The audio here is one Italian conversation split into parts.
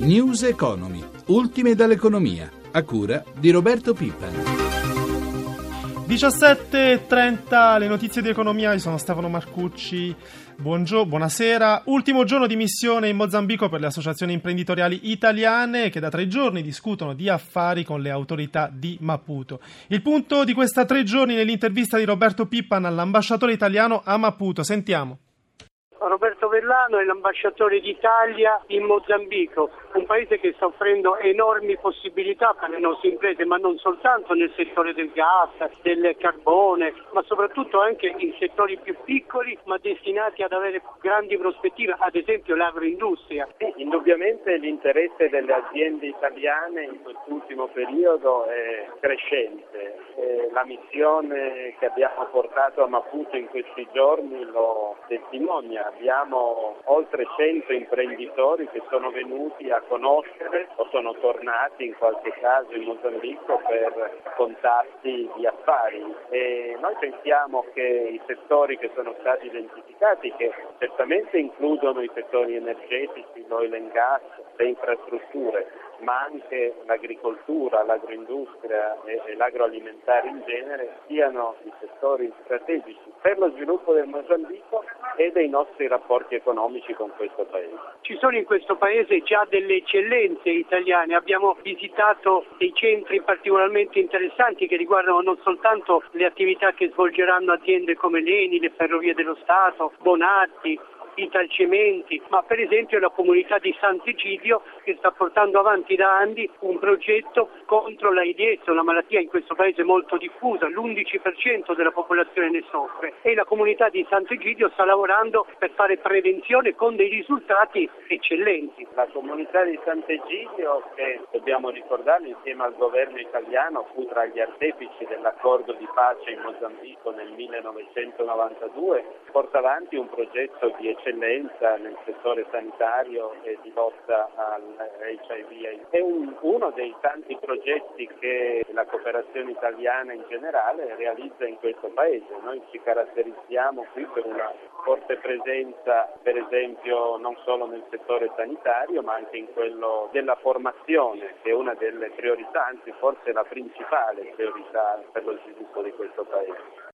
News Economy, ultime dall'economia, a cura di Roberto Pippa. 17.30, le notizie di economia, io sono Stefano Marcucci, Buongio, buonasera. Ultimo giorno di missione in Mozambico per le associazioni imprenditoriali italiane che da tre giorni discutono di affari con le autorità di Maputo. Il punto di questa tre giorni nell'intervista di Roberto Pippan all'ambasciatore italiano a Maputo. Sentiamo. Roberto Vellano è l'ambasciatore d'Italia in Mozambico, un paese che sta offrendo enormi possibilità per le nostre imprese, ma non soltanto nel settore del gas, del carbone, ma soprattutto anche in settori più piccoli, ma destinati ad avere grandi prospettive, ad esempio l'agroindustria. Sì, indubbiamente l'interesse delle aziende italiane in quest'ultimo periodo è crescente. La missione che abbiamo portato a Maputo in questi giorni lo testimonia abbiamo oltre 100 imprenditori che sono venuti a conoscere o sono tornati in qualche caso in Mozambico per contatti di affari. E noi pensiamo che i settori che sono stati identificati, che certamente includono i settori energetici, l'oil and gas, le infrastrutture, ma anche l'agricoltura, l'agroindustria e, l'agroalimentare in genere siano i settori strategici per lo sviluppo del Mozambico e dei nostri rapporti economici con questo Paese. Ci sono in questo Paese già delle eccellenze italiane, abbiamo visitato dei centri particolarmente interessanti che riguardano non soltanto le attività che svolgeranno aziende come l'ENI, le Ferrovie dello Stato, Bonatti, Italcementi, ma per esempio la comunità di Sant'Egidio che sta portando avanti da anni un progetto contro l'AIDS, una malattia in questo paese molto diffusa, l'11% della popolazione ne soffre e la comunità di Sant'Egidio sta lavorando per fare prevenzione con dei risultati eccellenti. La comunità di Sant'Egidio, che dobbiamo ricordarlo insieme al governo italiano, fu tra gli artefici dell'accordo di pace in Mozambico nel 1992, porta avanti un progetto di eccellenza nel settore sanitario e di lotta all'HIV. È un, uno dei tanti progetti che la cooperazione italiana in generale realizza in questo Paese. Noi ci caratterizziamo qui per una forte presenza, per esempio, non solo nel settore sanitario, ma anche in quello della formazione, che è una delle priorità, anzi forse la principale priorità per lo sviluppo di questo Paese.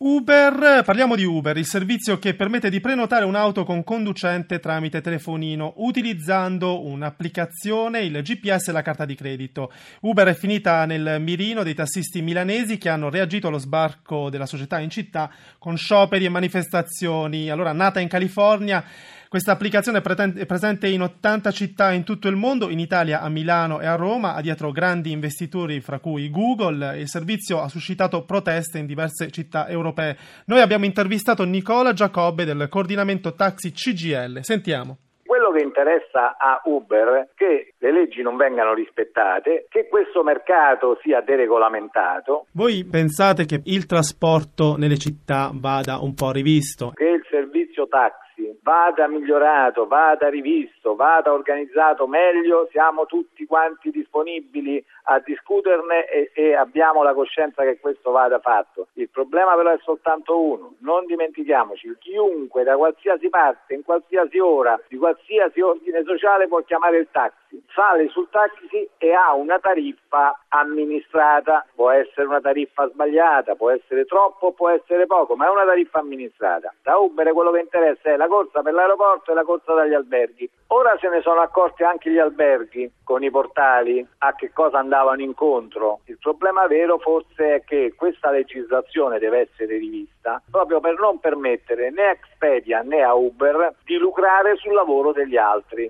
Uber, parliamo di Uber, il servizio che permette di prenotare un'auto con conducente tramite telefonino utilizzando un'applicazione, il GPS e la carta di credito. Uber è finita nel mirino dei tassisti milanesi che hanno reagito allo sbarco della società in città con scioperi e manifestazioni. Allora, nata in California, questa applicazione è presente in 80 città in tutto il mondo, in Italia a Milano e a Roma, ha dietro grandi investitori fra cui Google. Il servizio ha suscitato proteste in diverse città europee. Noi abbiamo intervistato Nicola Giacobbe del coordinamento taxi CGL. Sentiamo quello che interessa a Uber è che le leggi non vengano rispettate, che questo mercato sia deregolamentato. Voi pensate che il trasporto nelle città vada un po' rivisto? Che il servizio taxi vada migliorato, vada rivisto, vada organizzato meglio, siamo tutti quanti disponibili a discuterne e, e, abbiamo la coscienza che questo vada fatto. Il problema però è soltanto uno, non dimentichiamoci, chiunque da qualsiasi parte, in qualsiasi ora, di qualsiasi ordine sociale può chiamare il taxi, sale sul taxi e ha una tariffa amministrata, può essere una tariffa sbagliata, può essere troppo, può essere poco, ma è una tariffa amministrata. Da Uber quello che interessa è la corsa per l'aeroporto e la corsa dagli alberghi. Ora se ne sono accorti anche gli alberghi con i portali a che cosa andavano incontro. Il problema vero forse è che questa legislazione deve essere rivista proprio per non permettere né a Expedia né a Uber di lucrare sul lavoro degli altri.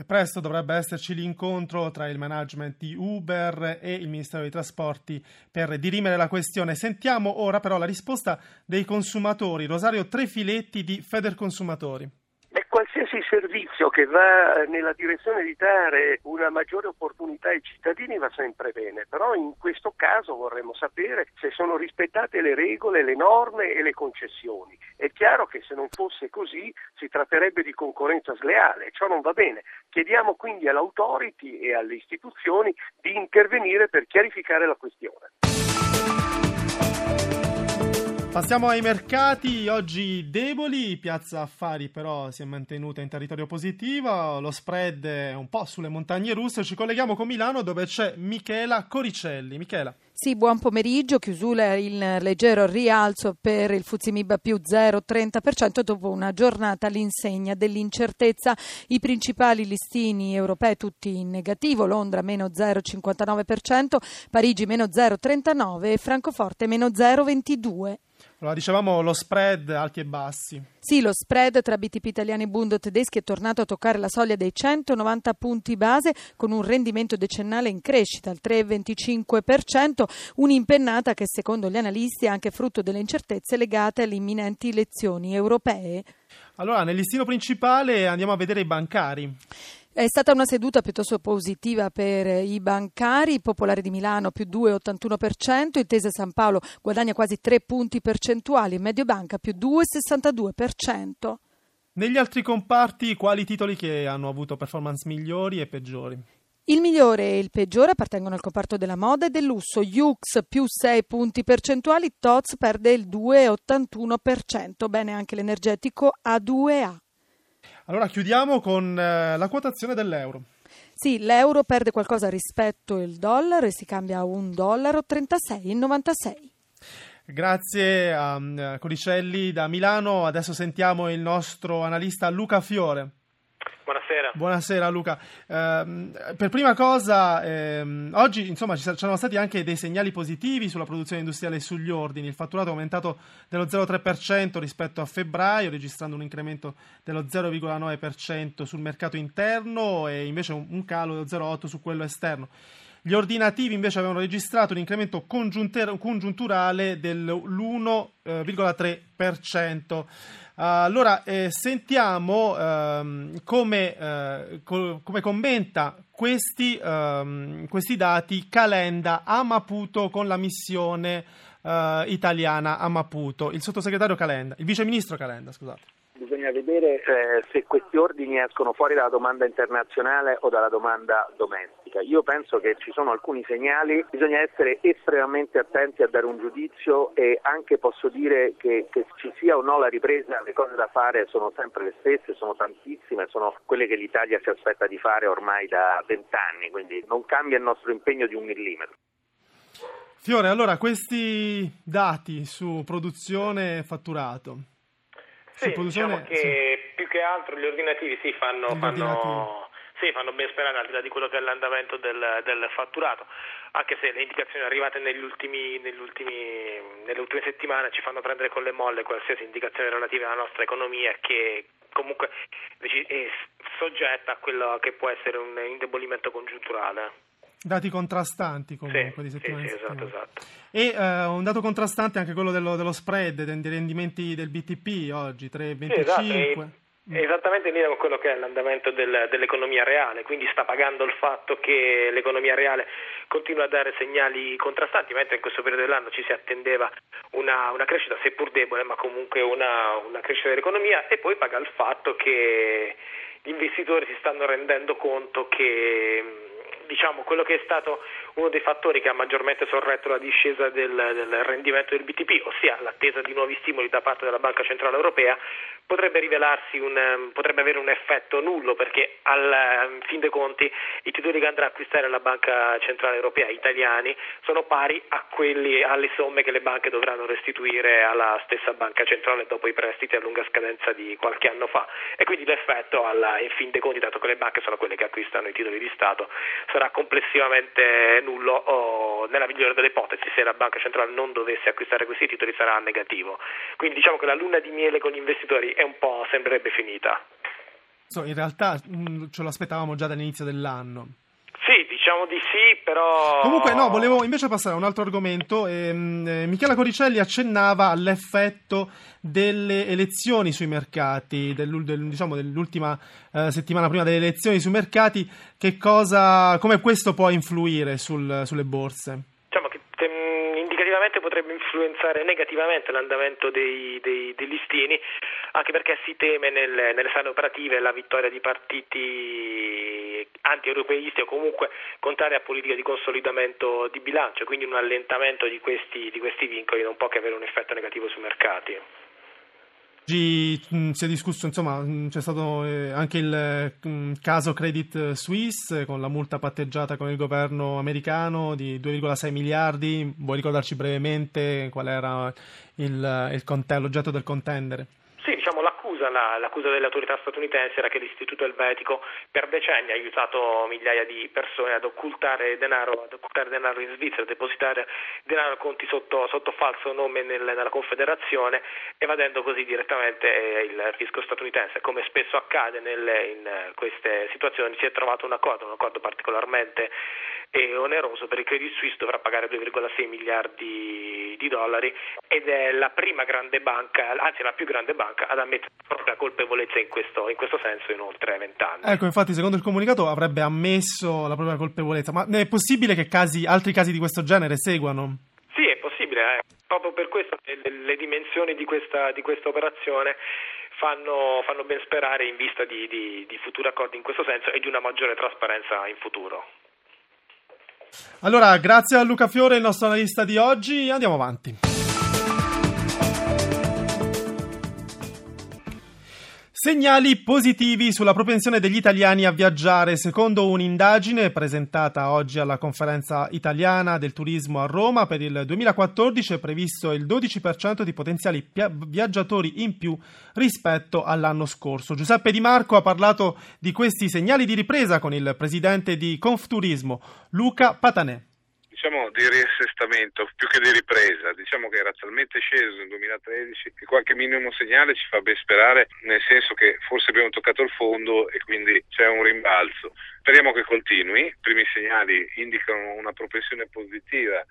E presto dovrebbe esserci l'incontro tra il management di Uber e il Ministero dei Trasporti per dirimere la questione. Sentiamo ora però la risposta dei consumatori. Rosario Trefiletti di Federconsumatori qualsiasi servizio che va nella direzione di dare una maggiore opportunità ai cittadini va sempre bene, però in questo caso vorremmo sapere se sono rispettate le regole, le norme e le concessioni. È chiaro che se non fosse così si tratterebbe di concorrenza sleale, ciò non va bene. Chiediamo quindi all'autority e alle istituzioni di intervenire per chiarificare la questione. Passiamo ai mercati, oggi deboli, Piazza Affari però si è mantenuta in territorio positivo, lo spread è un po' sulle montagne russe, ci colleghiamo con Milano dove c'è Michela Coricelli. Michela. Sì, buon pomeriggio, chiusura il leggero rialzo per il Fuzimib più 0,30% dopo una giornata all'insegna dell'incertezza. I principali listini europei tutti in negativo, Londra meno 0,59%, Parigi meno 0,39% e Francoforte meno 0,22%. Allora, dicevamo lo spread alti e bassi. Sì, lo spread tra BTP italiani e Bund tedeschi è tornato a toccare la soglia dei 190 punti base con un rendimento decennale in crescita al 3,25%, un'impennata che secondo gli analisti è anche frutto delle incertezze legate alle imminenti elezioni europee. Allora, nel listino principale andiamo a vedere i bancari. È stata una seduta piuttosto positiva per i bancari, Popolare di Milano più 2,81%, Intesa San Paolo guadagna quasi 3 punti percentuali, Mediobanca più 2,62%. Negli altri comparti, quali titoli che hanno avuto performance migliori e peggiori? Il migliore e il peggiore appartengono al comparto della moda e del lusso. Yux più 6 punti percentuali, Toz perde il 2,81%. Bene anche l'energetico A2A. Allora chiudiamo con eh, la quotazione dell'euro. Sì, l'euro perde qualcosa rispetto al dollaro e si cambia a 1,36 dollaro 36,96. Grazie a um, Coricelli da Milano. Adesso sentiamo il nostro analista Luca Fiore. Buonasera. Buonasera Luca. Eh, per prima cosa, ehm, oggi insomma ci sono stati anche dei segnali positivi sulla produzione industriale e sugli ordini. Il fatturato è aumentato dello 0,3% rispetto a febbraio, registrando un incremento dello 0,9% sul mercato interno e invece un, un calo dello 0,8% su quello esterno. Gli ordinativi invece avevano registrato un incremento congiunturale dell'1,3%. Allora, eh, sentiamo ehm, come, eh, co- come, commenta questi, ehm, questi, dati Calenda a Maputo con la missione eh, italiana a Maputo, il sottosegretario Calenda, il viceministro Calenda, scusate bisogna vedere eh, se questi ordini escono fuori dalla domanda internazionale o dalla domanda domestica. Io penso che ci sono alcuni segnali, bisogna essere estremamente attenti a dare un giudizio e anche posso dire che, che ci sia o no la ripresa, le cose da fare sono sempre le stesse, sono tantissime, sono quelle che l'Italia si aspetta di fare ormai da vent'anni, quindi non cambia il nostro impegno di un millimetro. Fiore, allora questi dati su produzione e fatturato, sì, diciamo che sì. più che altro gli ordinativi sì, fanno, fanno, sì, fanno ben sperare al di là di quello che è l'andamento del, del fatturato, anche se le indicazioni arrivate negli ultimi, negli ultimi, nelle ultime settimane ci fanno prendere con le molle qualsiasi indicazione relativa alla nostra economia che comunque è soggetta a quello che può essere un indebolimento congiunturale. Dati contrastanti comunque sì, di settimana sì, sì, esatto, esatto. E uh, un dato contrastante è anche quello dello, dello, spread, dei rendimenti del BTP oggi, 3,25. Sì, esatto, Esattamente in linea con quello che è l'andamento del, dell'economia reale, quindi sta pagando il fatto che l'economia reale continua a dare segnali contrastanti, mentre in questo periodo dell'anno ci si attendeva una, una crescita, seppur debole, ma comunque una, una crescita dell'economia, e poi paga il fatto che gli investitori si stanno rendendo conto che diciamo, quello che è stato uno dei fattori che ha maggiormente sorretto la discesa del, del rendimento del BTP, ossia l'attesa di nuovi stimoli da parte della Banca Centrale Europea, potrebbe rivelarsi un, ehm, potrebbe avere un effetto nullo perché al ehm, fin dei conti i titoli che andrà a acquistare la Banca Centrale Europea italiani sono pari quelli, alle somme che le banche dovranno restituire alla stessa Banca Centrale dopo i prestiti a lunga scadenza di qualche anno fa. E quindi l'effetto alla, in fin dei conti, dato che le banche sono quelle che acquistano i titoli di Stato, sarà complessivamente nullo o nella migliore delle ipotesi se la Banca Centrale non dovesse acquistare questi titoli sarà negativo. Quindi diciamo che la luna di miele con gli investitori è un po' sembrerebbe finita. So, in realtà mh, mm, ce lo aspettavamo già dall'inizio dell'anno. Diciamo di sì, però... Comunque no, volevo invece passare a un altro argomento. Ehm, eh, Michela Coricelli accennava all'effetto delle elezioni sui mercati, del, del, diciamo dell'ultima eh, settimana prima delle elezioni sui mercati, che cosa, come questo può influire sul, sulle borse? Diciamo che tem, indicativamente potrebbe influenzare negativamente l'andamento dei, dei, dei listini, anche perché si teme nel, nelle sale operative la vittoria di partiti anti-europeisti o comunque contrari a politiche di consolidamento di bilancio, quindi un allentamento di questi, di questi vincoli non può che avere un effetto negativo sui mercati. Oggi si è discusso, insomma, c'è stato eh, anche il caso Credit Suisse con la multa patteggiata con il governo americano di 2,6 miliardi. Vuoi ricordarci brevemente qual era il, il l'oggetto del contendere? L'accusa, la, l'accusa delle autorità statunitensi era che l'istituto elvetico per decenni ha aiutato migliaia di persone ad occultare denaro, ad occultare denaro in Svizzera, a depositare denaro a conti sotto, sotto falso nome nel, nella Confederazione, evadendo così direttamente eh, il fisco statunitense. Come spesso accade nelle, in queste situazioni si è trovato un accordo, un accordo particolarmente eh, oneroso per il Credit Suisse dovrà pagare 2,6 miliardi di dollari ed è la prima grande banca, anzi la più grande banca ad ammettere propria colpevolezza in questo, in questo senso in oltre vent'anni. Ecco, infatti, secondo il comunicato avrebbe ammesso la propria colpevolezza, ma è possibile che casi, altri casi di questo genere seguano? Sì, è possibile, eh. proprio per questo le, le dimensioni di questa, di questa operazione fanno, fanno, ben sperare in vista di, di, di futuri accordi in questo senso e di una maggiore trasparenza in futuro. Allora, grazie a Luca Fiore, il nostro analista di oggi. Andiamo avanti. Segnali positivi sulla propensione degli italiani a viaggiare, secondo un'indagine presentata oggi alla conferenza italiana del turismo a Roma. Per il 2014 è previsto il 12% di potenziali pia- viaggiatori in più rispetto all'anno scorso. Giuseppe Di Marco ha parlato di questi segnali di ripresa con il presidente di Confturismo, Luca Patanè diciamo di riassestamento più che di ripresa, diciamo che era talmente sceso nel 2013 che qualche minimo segnale ci fa ben sperare, nel senso che forse abbiamo toccato il fondo e quindi c'è un rimbalzo. Speriamo che continui, i primi segnali indicano una propensione positiva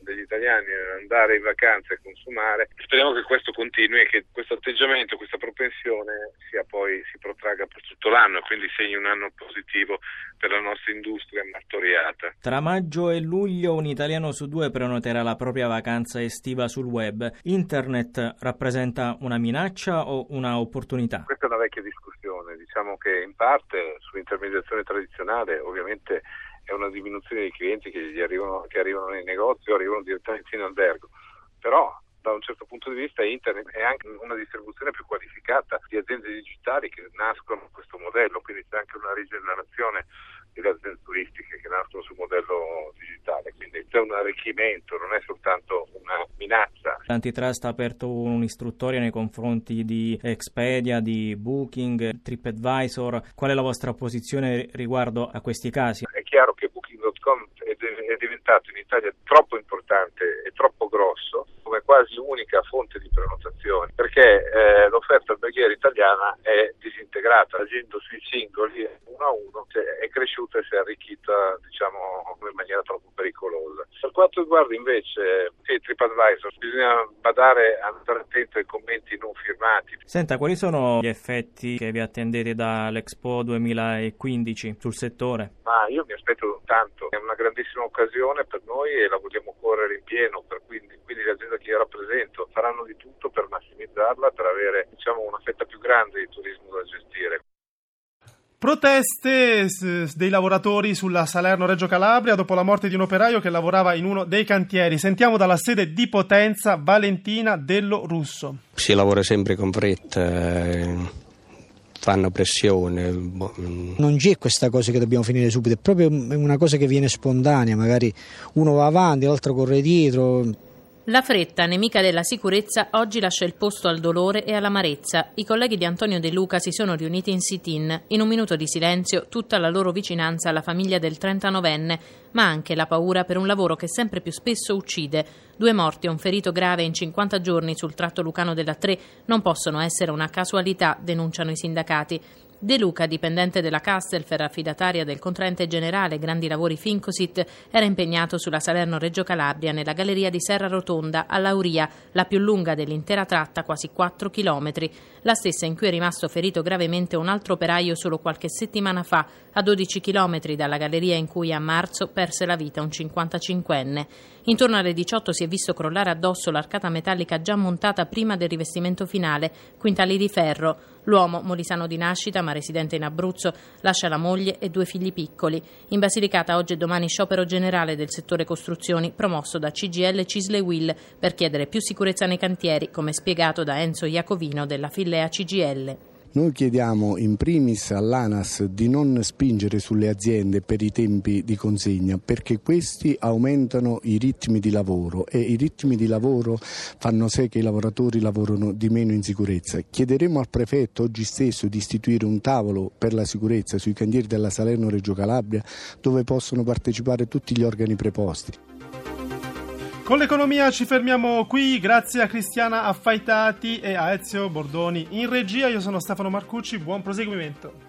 degli italiani andare in vacanza e consumare. Speriamo che questo continui e che questo atteggiamento, questa propensione sia poi, si protragga per tutto l'anno e quindi segni un anno positivo per la nostra industria martoriata. Tra maggio e luglio un italiano su due prenoterà la propria vacanza estiva sul web. Internet rappresenta una minaccia o una opportunità? Questa è una vecchia discussione, diciamo che in parte sull'intermediazione tradizionale ovviamente è una diminuzione dei clienti che, arrivano, che arrivano nei negozi o arrivano direttamente in albergo. Però da un certo punto di vista internet è anche una distribuzione più qualificata di aziende digitali che nascono questo modello, quindi c'è anche una rigenerazione delle aziende turistiche che nascono sul modello digitale, quindi c'è un arricchimento, non è soltanto una minaccia. L'antitrust ha aperto un'istruttoria nei confronti di Expedia, di Booking, TripAdvisor, qual è la vostra posizione riguardo a questi casi? È chiaro che Booking.com è diventato in Italia troppo importante e troppo grosso come quasi unica fonte di prenotazioni perché eh, l'offerta alberghiera italiana è disintegrata, agendo sui singoli uno a uno cioè, è cresciuta e si è arricchita diciamo in maniera troppo pericolosa. Per quanto riguarda invece sì, TripAdvisor bisogna badare a stare attento ai commenti non firmati. Senta, quali sono gli effetti che vi attendete dall'Expo 2015 sul settore? Ma io mi aspetto tanto, è una grandissima occasione per noi e la vogliamo correre in pieno, per quindi, quindi le aziende che io rappresento faranno di tutto per massimizzarla, per avere diciamo, una fetta più grande di turismo da gestire. Proteste dei lavoratori sulla Salerno-Reggio Calabria dopo la morte di un operaio che lavorava in uno dei cantieri. Sentiamo dalla sede di Potenza Valentina Dello Russo. Si lavora sempre con fretta. Eh fanno pressione. Boh, mm. Non c'è questa cosa che dobbiamo finire subito, è proprio una cosa che viene spontanea, magari uno va avanti, l'altro corre dietro, la fretta, nemica della sicurezza, oggi lascia il posto al dolore e all'amarezza. I colleghi di Antonio De Luca si sono riuniti in sit-in. In un minuto di silenzio, tutta la loro vicinanza alla famiglia del 39enne, ma anche la paura per un lavoro che sempre più spesso uccide. Due morti e un ferito grave in 50 giorni sul tratto lucano della 3 non possono essere una casualità, denunciano i sindacati. De Luca, dipendente della Castelfer, affidataria del contraente generale Grandi Lavori Fincosit, era impegnato sulla Salerno-Reggio Calabria nella galleria di Serra Rotonda a Lauria, la più lunga dell'intera tratta, quasi 4 chilometri, la stessa in cui è rimasto ferito gravemente un altro operaio solo qualche settimana fa, a 12 chilometri dalla galleria in cui a marzo perse la vita un 55enne. Intorno alle 18 si è visto crollare addosso l'arcata metallica già montata prima del rivestimento finale, quintali di ferro. L'uomo, molisano di nascita ma residente in Abruzzo, lascia la moglie e due figli piccoli. In Basilicata oggi e domani sciopero generale del settore costruzioni promosso da CGL Cisle Will per chiedere più sicurezza nei cantieri, come spiegato da Enzo Iacovino della Fillea CGL. Noi chiediamo in primis all'ANAS di non spingere sulle aziende per i tempi di consegna perché questi aumentano i ritmi di lavoro e i ritmi di lavoro fanno sì che i lavoratori lavorano di meno in sicurezza. Chiederemo al prefetto oggi stesso di istituire un tavolo per la sicurezza sui cantieri della Salerno-Reggio Calabria dove possono partecipare tutti gli organi preposti. Con l'economia ci fermiamo qui, grazie a Cristiana Affaitati e a Ezio Bordoni. In regia io sono Stefano Marcucci, buon proseguimento.